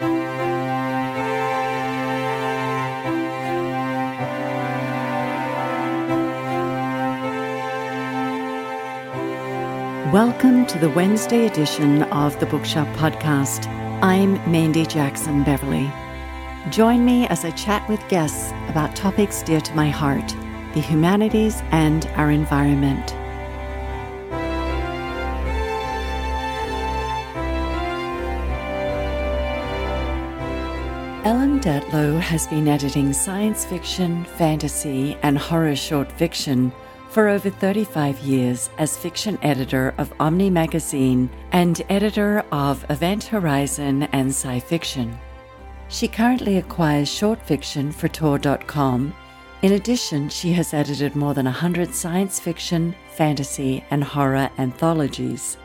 Welcome to the Wednesday edition of the Bookshop Podcast. I'm Mandy Jackson Beverly. Join me as I chat with guests about topics dear to my heart the humanities and our environment. Ellen Datlow has been editing science fiction, fantasy, and horror short fiction for over 35 years as fiction editor of Omni Magazine and editor of Event Horizon and Sci Fiction. She currently acquires short fiction for Tor.com. In addition, she has edited more than 100 science fiction, fantasy, and horror anthologies.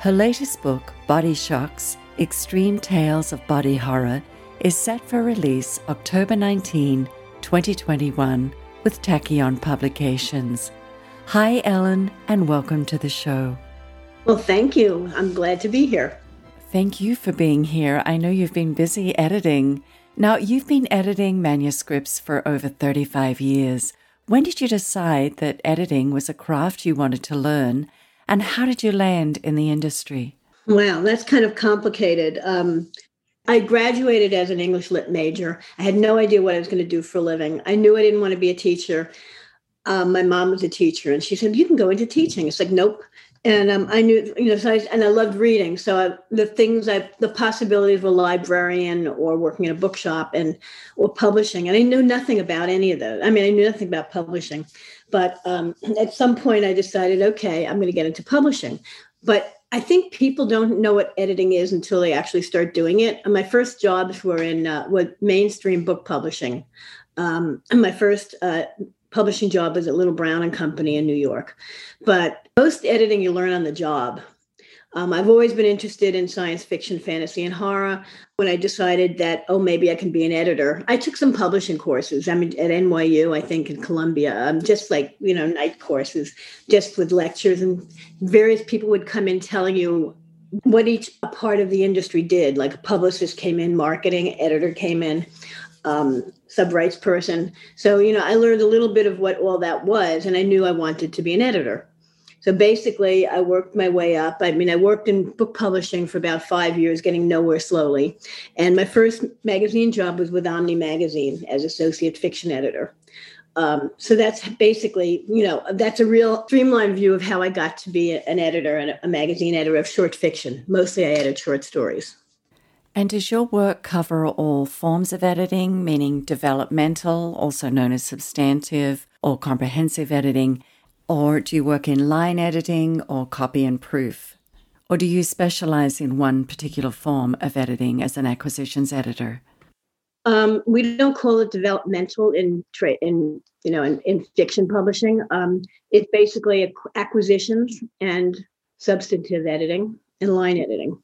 Her latest book, Body Shocks Extreme Tales of Body Horror, is set for release October 19, 2021 with Tachyon Publications. Hi, Ellen, and welcome to the show. Well, thank you. I'm glad to be here. Thank you for being here. I know you've been busy editing. Now, you've been editing manuscripts for over 35 years. When did you decide that editing was a craft you wanted to learn, and how did you land in the industry? Wow, that's kind of complicated. Um, I graduated as an English lit major. I had no idea what I was going to do for a living. I knew I didn't want to be a teacher. Um, my mom was a teacher, and she said, "You can go into teaching." It's like, nope. And um, I knew, you know, so I, and I loved reading. So I, the things I, the possibilities of a librarian or working in a bookshop and or publishing, and I knew nothing about any of those. I mean, I knew nothing about publishing, but um, at some point I decided, okay, I'm going to get into publishing. But I think people don't know what editing is until they actually start doing it. And my first jobs were in uh, mainstream book publishing. Um, and my first uh, publishing job was at Little Brown and Company in New York. But most editing you learn on the job. Um, I've always been interested in science fiction, fantasy, and horror. When I decided that, oh, maybe I can be an editor, I took some publishing courses. I mean, at NYU, I think, in Columbia, um, just like, you know, night courses, just with lectures. And various people would come in telling you what each part of the industry did. Like a publicist came in, marketing, editor came in, um, sub rights person. So, you know, I learned a little bit of what all that was, and I knew I wanted to be an editor. So basically, I worked my way up. I mean, I worked in book publishing for about five years, getting nowhere slowly. And my first magazine job was with Omni Magazine as associate fiction editor. Um, so that's basically, you know, that's a real streamlined view of how I got to be an editor and a magazine editor of short fiction. Mostly I edit short stories. And does your work cover all forms of editing, meaning developmental, also known as substantive, or comprehensive editing? Or do you work in line editing or copy and proof? Or do you specialize in one particular form of editing as an acquisitions editor? Um, we don't call it developmental in tra- in you know in, in fiction publishing. Um, it's basically acquisitions and substantive editing and line editing.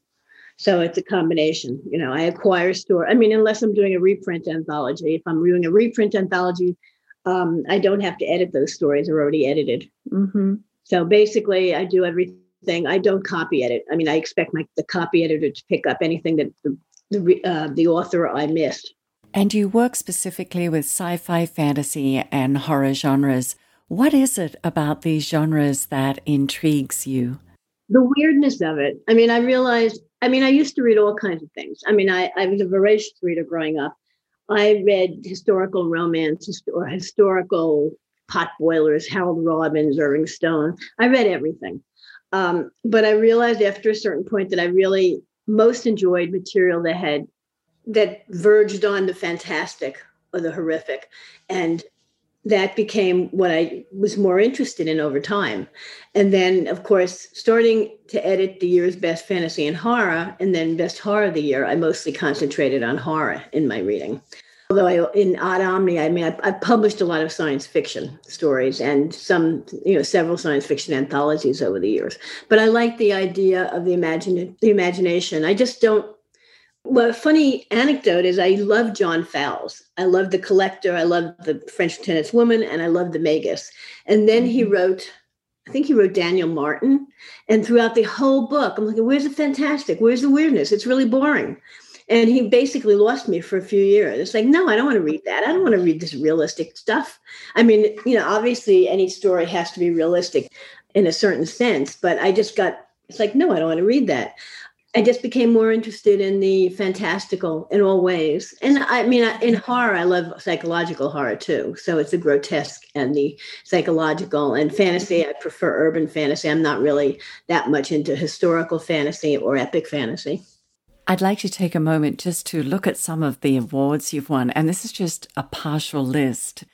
So it's a combination. You know, I acquire store. I mean, unless I'm doing a reprint anthology. If I'm doing a reprint anthology, um, I don't have to edit those stories; they're already edited. Mm-hmm. So basically, I do everything. I don't copy edit. I mean, I expect my the copy editor to pick up anything that the the, uh, the author I missed. And you work specifically with sci-fi, fantasy, and horror genres. What is it about these genres that intrigues you? The weirdness of it. I mean, I realized. I mean, I used to read all kinds of things. I mean, I, I was a voracious reader growing up. I read historical romance or historical pot boilers, Harold Robbins, Irving Stone. I read everything. Um, but I realized after a certain point that I really most enjoyed material that had that verged on the fantastic or the horrific. And that became what I was more interested in over time. And then, of course, starting to edit the year's best fantasy and horror, and then best horror of the year, I mostly concentrated on horror in my reading. Although I, in Odd Omni, I mean, I, have published a lot of science fiction stories and some, you know, several science fiction anthologies over the years. But I like the idea of the imagine the imagination. I just don't well, a funny anecdote is I love John Fowles. I love The Collector. I love The French Lieutenant's Woman, and I love The Magus. And then he mm-hmm. wrote, I think he wrote Daniel Martin. And throughout the whole book, I'm like, where's the fantastic? Where's the weirdness? It's really boring. And he basically lost me for a few years. It's like, no, I don't want to read that. I don't want to read this realistic stuff. I mean, you know, obviously any story has to be realistic in a certain sense, but I just got, it's like, no, I don't want to read that. I just became more interested in the fantastical in all ways. And I mean, in horror, I love psychological horror too. So it's the grotesque and the psychological. And fantasy, I prefer urban fantasy. I'm not really that much into historical fantasy or epic fantasy. I'd like to take a moment just to look at some of the awards you've won. And this is just a partial list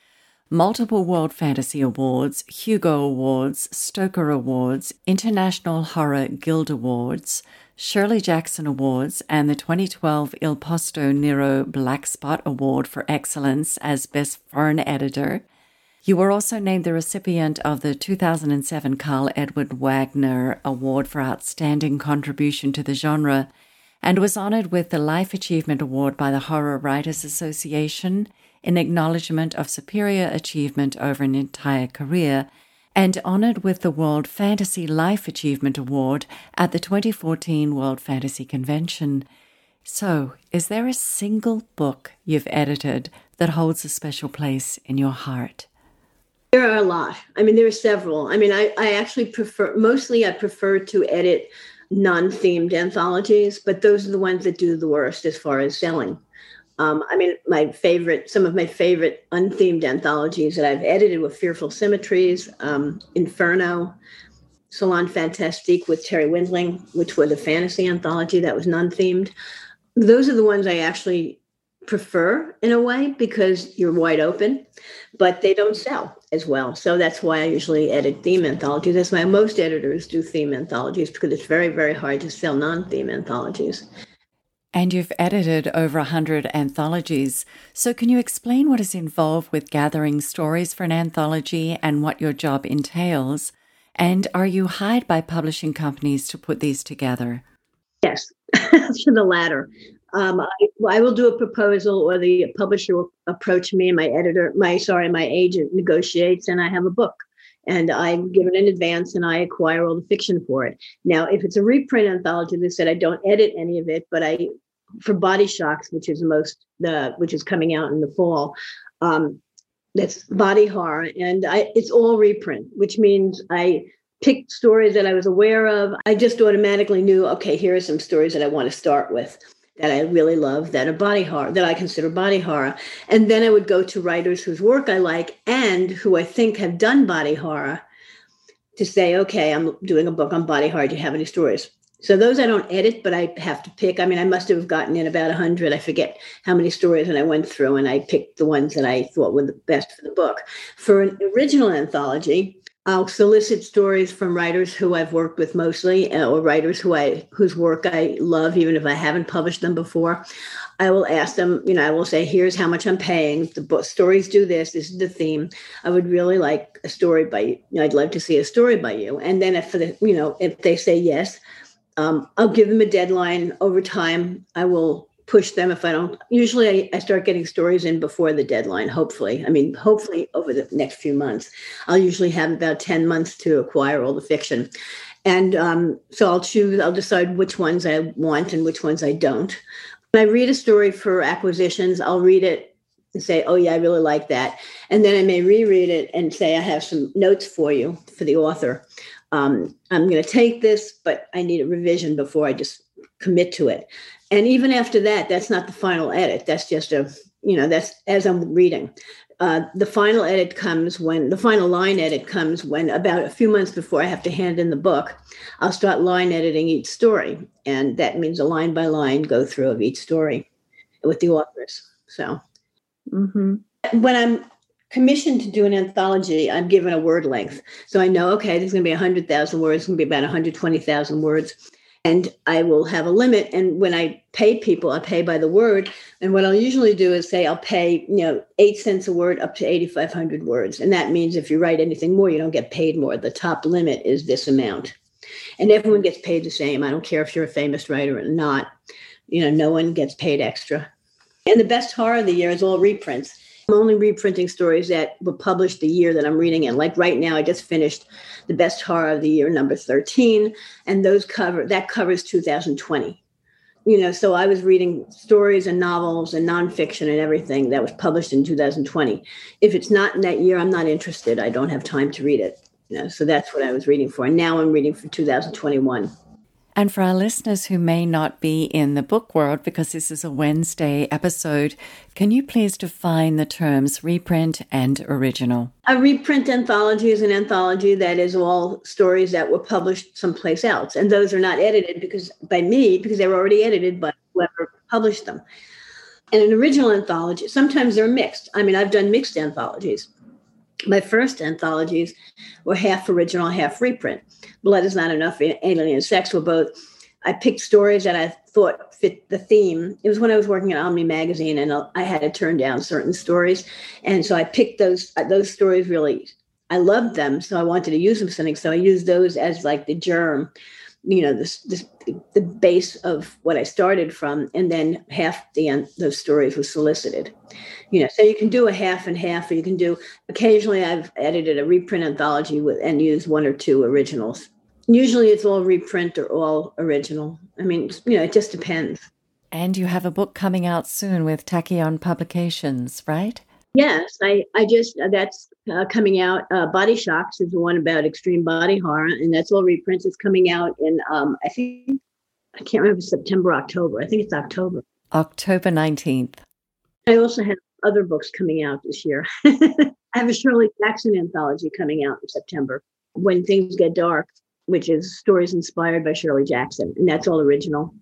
multiple World Fantasy Awards, Hugo Awards, Stoker Awards, International Horror Guild Awards, Shirley Jackson Awards, and the 2012 Il Posto Nero Black Spot Award for Excellence as Best Foreign Editor. You were also named the recipient of the 2007 Karl Edward Wagner Award for Outstanding Contribution to the Genre and was honored with the Life Achievement Award by the Horror Writers Association in acknowledgement of superior achievement over an entire career and honored with the World Fantasy Life Achievement Award at the 2014 World Fantasy Convention. So, is there a single book you've edited that holds a special place in your heart? There are a lot. I mean, there are several. I mean, I, I actually prefer, mostly, I prefer to edit non themed anthologies, but those are the ones that do the worst as far as selling. Um, I mean, my favorite, some of my favorite unthemed anthologies that I've edited were Fearful Symmetries, um, Inferno, Salon Fantastique with Terri Windling, which was a fantasy anthology that was non themed. Those are the ones I actually prefer in a way because you're wide open, but they don't sell as well. So that's why I usually edit theme anthologies. That's why most editors do theme anthologies because it's very, very hard to sell non theme anthologies. And you've edited over a 100 anthologies. So, can you explain what is involved with gathering stories for an anthology and what your job entails? And are you hired by publishing companies to put these together? Yes, to the latter. Um, I, I, will do a proposal, or the publisher will approach me, and my editor, my sorry, my agent negotiates, and I have a book and I'm given in advance and I acquire all the fiction for it. Now, if it's a reprint anthology, they said I don't edit any of it, but I for Body Shocks, which is most the which is coming out in the fall. Um, that's body horror, and I it's all reprint, which means I picked stories that I was aware of. I just automatically knew, okay, here are some stories that I want to start with that I really love that are body horror, that I consider body horror. And then I would go to writers whose work I like and who I think have done body horror to say, okay, I'm doing a book on body horror. Do you have any stories? So those I don't edit, but I have to pick. I mean, I must have gotten in about 100. I forget how many stories and I went through and I picked the ones that I thought were the best for the book. For an original anthology, I'll solicit stories from writers who I've worked with mostly, uh, or writers who I whose work I love, even if I haven't published them before. I will ask them, you know, I will say, "Here's how much I'm paying. The book stories do this. This is the theme. I would really like a story by you. you know, I'd love to see a story by you." And then if the, you know, if they say yes, um, I'll give them a deadline over time. I will push them if I don't. Usually, I, I, start getting stories in before the deadline. Hopefully, I mean, hopefully over the next few months, I'll usually have about ten months to acquire all the fiction, and um, so I'll choose. I'll decide which ones I want and which ones I don't. When I read a story for acquisitions, I'll read it and say, "Oh yeah, I really like that," and then I may reread it and say, "I have some notes for you for the author." Um, I'm going to take this, but I need a revision before I just commit to it and even after that that's not the final edit. That's just a you know that's as i'm reading. Uh, the final edit comes when the final line edit comes when about a few months before i have to hand in the book i'll start line editing each story. And that means a line by line go through of each story with the authors. So mm-hmm. when i'm commissioned to do an anthology i'm given a word length. So i know okay there's going to be 100000 words it's going to be about 120000 words and I will have a limit. And when I pay people, I pay by the word. And what I'll usually do is say I'll pay, you know, eight cents a word up to 8,500 words. And that means if you write anything more, you don't get paid more. The top limit is this amount. And everyone gets paid the same. I don't care if you're a famous writer or not. You know, no one gets paid extra. And the best horror of the year is all reprints. I'm only reprinting stories that were published the year that I'm reading in. Like right now, I just finished the best horror of the year, number 13, and those cover that covers 2020. you know, so I was reading stories and novels and nonfiction and everything that was published in 2020. If it's not in that year, I'm not interested. I don't have time to read it. You know, so that's what I was reading for. And now I'm reading for 2021. And for our listeners who may not be in the book world, because this is a Wednesday episode, can you please define the terms reprint and original? A reprint anthology is an anthology that is all stories that were published someplace else. And those are not edited because by me, because they were already edited by whoever published them. And an original anthology, sometimes they're mixed. I mean, I've done mixed anthologies. My first anthologies were half original, half reprint. Blood is Not Enough, Alien and Sex were both. I picked stories that I thought fit the theme. It was when I was working at Omni Magazine, and uh, I had to turn down certain stories, and so I picked those uh, those stories. Really, I loved them, so I wanted to use them something. So I used those as like the germ you know this, this the base of what I started from, and then half the end those stories was solicited. You know, so you can do a half and half, or you can do. Occasionally, I've edited a reprint anthology with and used one or two originals. Usually, it's all reprint or all original. I mean, you know, it just depends. And you have a book coming out soon with Tachyon Publications, right? Yes, I, I just, uh, that's uh, coming out. Uh, Body Shocks is the one about extreme body horror, and that's all reprints. It's coming out in, um, I think, I can't remember September, October. I think it's October. October 19th. I also have other books coming out this year. I have a Shirley Jackson anthology coming out in September, When Things Get Dark, which is stories inspired by Shirley Jackson, and that's all original.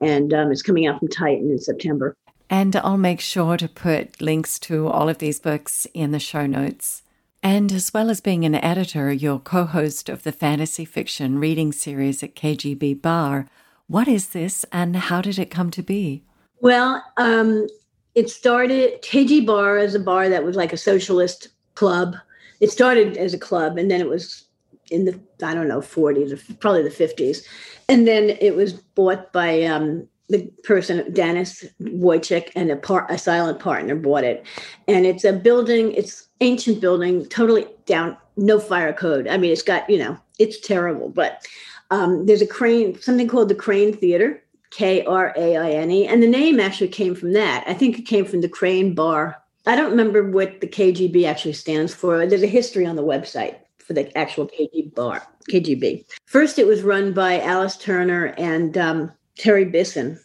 And um, it's coming out from Titan in September. And I'll make sure to put links to all of these books in the show notes. And as well as being an editor, you're co host of the fantasy fiction reading series at KGB Bar. What is this and how did it come to be? Well, um, it started, KGB Bar as a bar that was like a socialist club. It started as a club and then it was in the, I don't know, 40s, or probably the 50s. And then it was bought by um, the person Denis Woychuk and a, par- a silent partner bought it, and it's a building. It's ancient building, totally down, no fire code. I mean, it's got you know, it's terrible. But um, there's a crane, something called the Kraine Theater, K R A I N E, and the name actually came from that. I think it came from the Kraine Bar. I don't remember what the KGB actually stands for. There's a history on the website for the actual KGB bar. KGB. First, it was run by Alice Turner and um, Terry Bisson.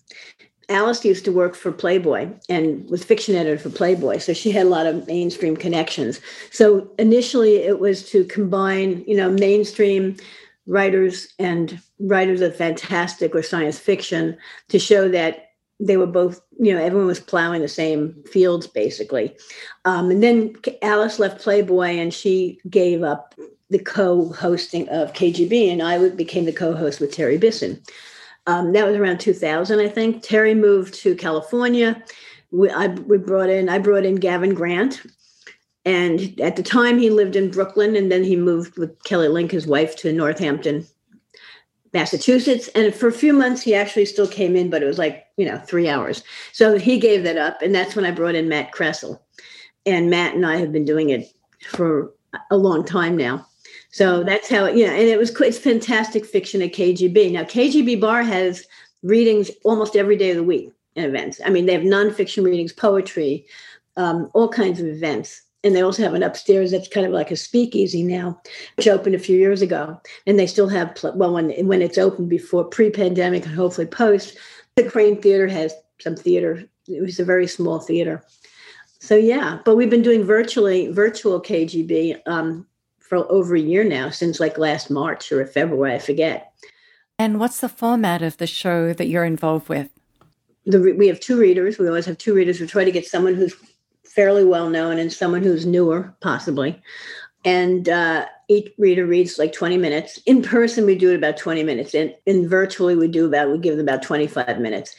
Alice used to work for Playboy and was fiction editor for Playboy, so she had a lot of mainstream connections. So initially, it was to combine, you know, mainstream writers and writers of fantastic or science fiction to show that they were both, you know, everyone was plowing the same fields basically. Um, and then Alice left Playboy and she gave up the co-hosting of KGB, and I became the co-host with Terry Bisson. Um, that was around 2000, I think. Terry moved to California. We, I, we brought in, I brought in Gavin Grant. And at the time, he lived in Brooklyn, and then he moved with Kelly Link, his wife, to Northampton, Massachusetts. And for a few months, he actually still came in, but it was like, you know, three hours. So he gave that up. And that's when I brought in Matt Kressel. And Matt and I have been doing it for a long time now. So that's how, yeah, and it was it's fantastic fiction at KGB. Now KGB Bar has readings almost every day of the week in events. I mean, they have nonfiction readings, poetry, um, all kinds of events. And they also have an upstairs that's kind of like a speakeasy now, which opened a few years ago. And they still have, well, when, when it's open before pre-pandemic and hopefully post, the Kraine Theater has some theater. It was a very small theater. So yeah, but we've been doing virtually virtual KGB um, for over a year now, since like last March or February, I forget. And what's the format of the show that you're involved with? The, we have two readers. We always have two readers. We try to get someone who's fairly well known and someone who's newer, possibly. And uh, each reader reads like 20 minutes. In person, we do it about 20 minutes. And, and virtually, we do about, we give them about 25 minutes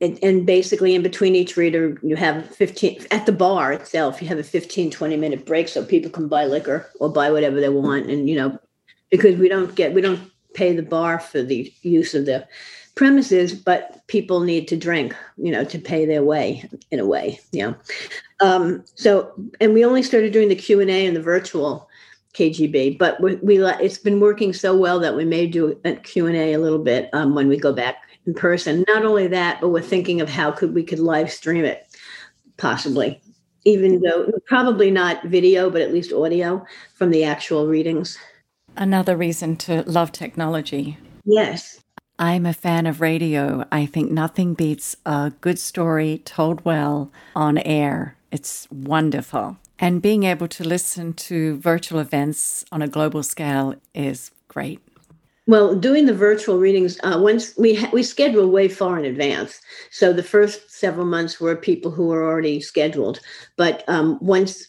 and, and, basically in between each reader you have 15 at the bar itself you have a 15 20 minute break so people can buy liquor or buy whatever they want and you know because we don't get we don't pay the bar for the use of the premises but people need to drink you know to pay their way in a way you know. Um, so and we only started doing the q&a and the virtual kgb but we, we it's been working so well that we may do a q&a a little bit um, when we go back in person. Not only that, but we're thinking of how could we could live stream it, possibly, even though probably not video, but at least audio from the actual readings. Another reason to love technology. Yes. I'm a fan of radio. I think nothing beats a good story told well on air. It's wonderful. And being able to listen to virtual events on a global scale is great. Well, doing the virtual readings, uh, once we ha- we schedule way far in advance. So the first several months were people who were already scheduled, but um, once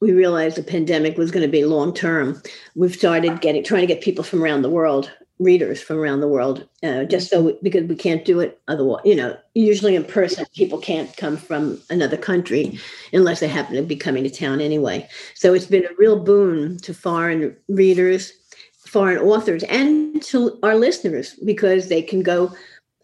we realized the pandemic was going to be long term, we've started getting trying to get people from around the world, readers from around the world, uh, just so we, because we can't do it otherwise. You know, usually in person, people can't come from another country unless they happen to be coming to town anyway. So it's been a real boon to foreign readers foreign authors and to our listeners because they can go,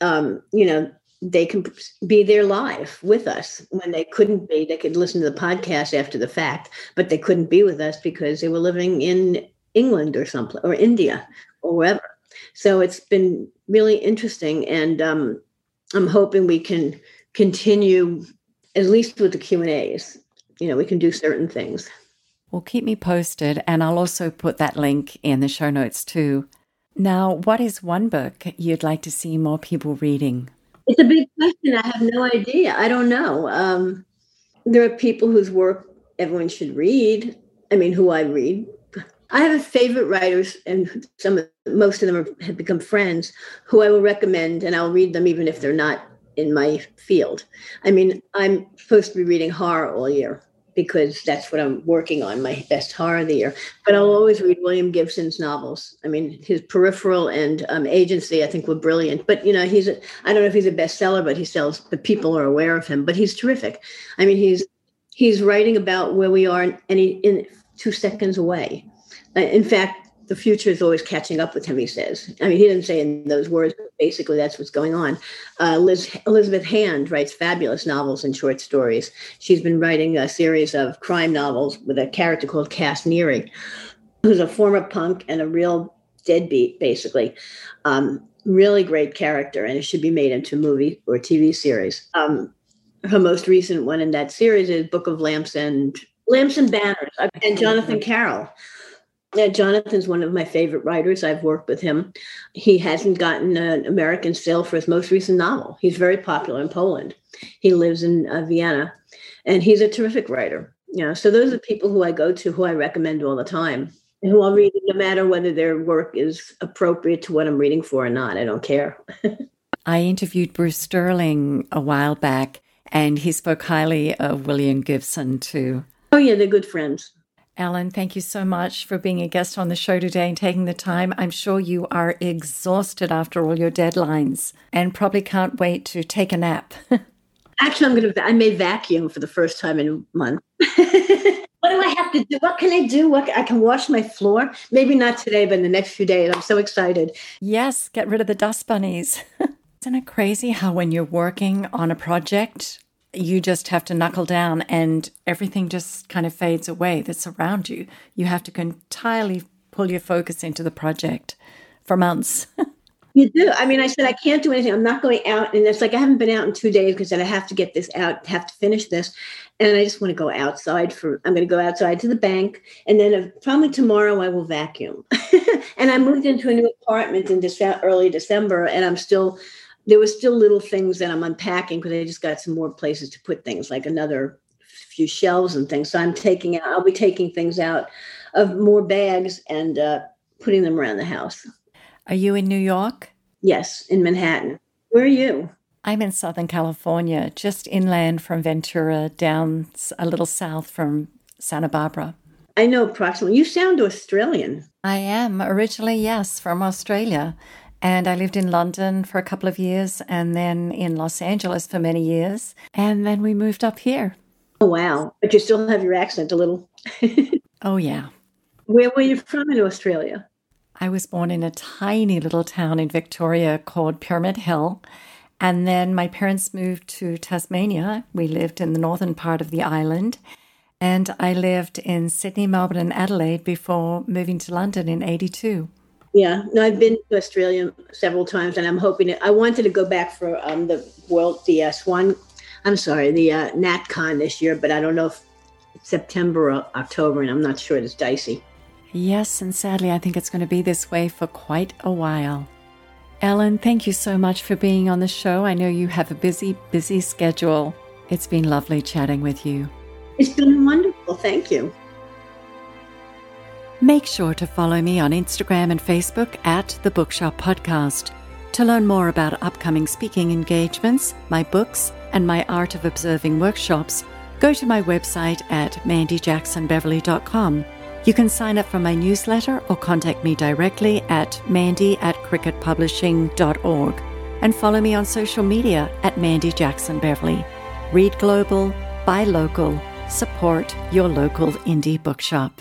um, you know, they can be there live with us when they couldn't be. They could listen to the podcast after the fact, but they couldn't be with us because they were living in England or something or India or wherever. So it's been really interesting, and um, I'm hoping we can continue at least with the Q and A's. You know, we can do certain things. Well, keep me posted, and I'll also put that link in the show notes too. Now, what is one book you'd like to see more people reading? It's a big question. I have no idea. I don't know. Um, there are people whose work everyone should read. I mean, who I read. I have a favorite writers, and some of most of them are, have become friends who I will recommend, and I'll read them even if they're not in my field. I mean, I'm supposed to be reading horror all year because that's what I'm working on, my best horror of the year. But I'll always read William Gibson's novels. I mean, his Peripheral and um, Agency, I think, were brilliant. But you know, he's a, I don't know if he's a bestseller, but he sells. But people are aware of him. But he's terrific. I mean, he's he's writing about where we are, he in two seconds away. Uh, in fact, the future is always catching up with him, he says. I mean, he didn't say in those words, but basically that's what's going on. Uh, Liz, Elizabeth Hand writes fabulous novels and short stories. She's been writing a series of crime novels with a character called Cass Neary, who's a former punk and a real deadbeat, basically. Um, really great character, and it should be made into a movie or TV series. Um, her most recent one in that series is Book of Lamps and Lamps and Banners, and Jonathan Carroll yeah, Jonathan's one of my favorite writers. I've worked with him. He hasn't gotten an American sale for his most recent novel. He's very popular in Poland. He lives in uh, Vienna, and he's a terrific writer. You know, so those are people who I go to, who I recommend all the time, and who I'll read no matter whether their work is appropriate to what I'm reading for or not. I don't care. I interviewed Bruce Sterling a while back, and he spoke highly of William Gibson too. Oh yeah, they're good friends. Ellen, thank you so much for being a guest on the show today and taking the time. I'm sure you are exhausted after all your deadlines and probably can't wait to take a nap. Actually, I'm going to, I may vacuum for the first time in a month. what do I have to do? What can I do? What I can wash my floor? Maybe not today, but in the next few days. I'm so excited. Yes, get rid of the dust bunnies. Isn't it crazy how when you're working on a project, you just have to knuckle down and everything just kind of fades away that's around you. You have to entirely pull your focus into the project for months. you do. I mean, I said, I can't do anything. I'm not going out. And it's like, I haven't been out in two days because I have to get this out, have to finish this. And I just want to go outside for, I'm going to go outside to the bank. And then uh, probably tomorrow I will vacuum. and I moved into a new apartment in December, early December, and I'm still there were still little things that I'm unpacking because I just got some more places to put things, like another few shelves and things. So I'm taking out, I'll be taking things out of more bags and uh, putting them around the house. Are you in New York? Yes, in Manhattan. Where are you? I'm in Southern California, just inland from Ventura, down a little south from Santa Barbara. I know approximately. You sound Australian. I am originally, yes, from Australia. And I lived in London for a couple of years and then in Los Angeles for many years. And then we moved up here. Oh, wow. But you still have your accent a little. oh, yeah. Where were you from in Australia? I was born in a tiny little town in Victoria called Pyramid Hill. And then my parents moved to Tasmania. We lived in the northern part of the island. And I lived in Sydney, Melbourne, and Adelaide before moving to London in 82. Yeah, no, I've been to Australia several times, and I'm hoping to, I wanted to go back for um, the World DS one. I'm sorry, the uh, NatCon this year, but I don't know if it's September or October, and I'm not sure. It's dicey. Yes, and sadly, I think it's going to be this way for quite a while. Ellen, thank you so much for being on the show. I know you have a busy, busy schedule. It's been lovely chatting with you. It's been wonderful. Thank you. Make sure to follow me on Instagram and Facebook at The Bookshop Podcast. To learn more about upcoming speaking engagements, my books, and my Art of Observing workshops, go to my website at mandyjacksonbeverly.com. You can sign up for my newsletter or contact me directly at mandy at cricketpublishing.org and follow me on social media at Mandy Jackson Beverly. Read global, buy local, support your local indie bookshop.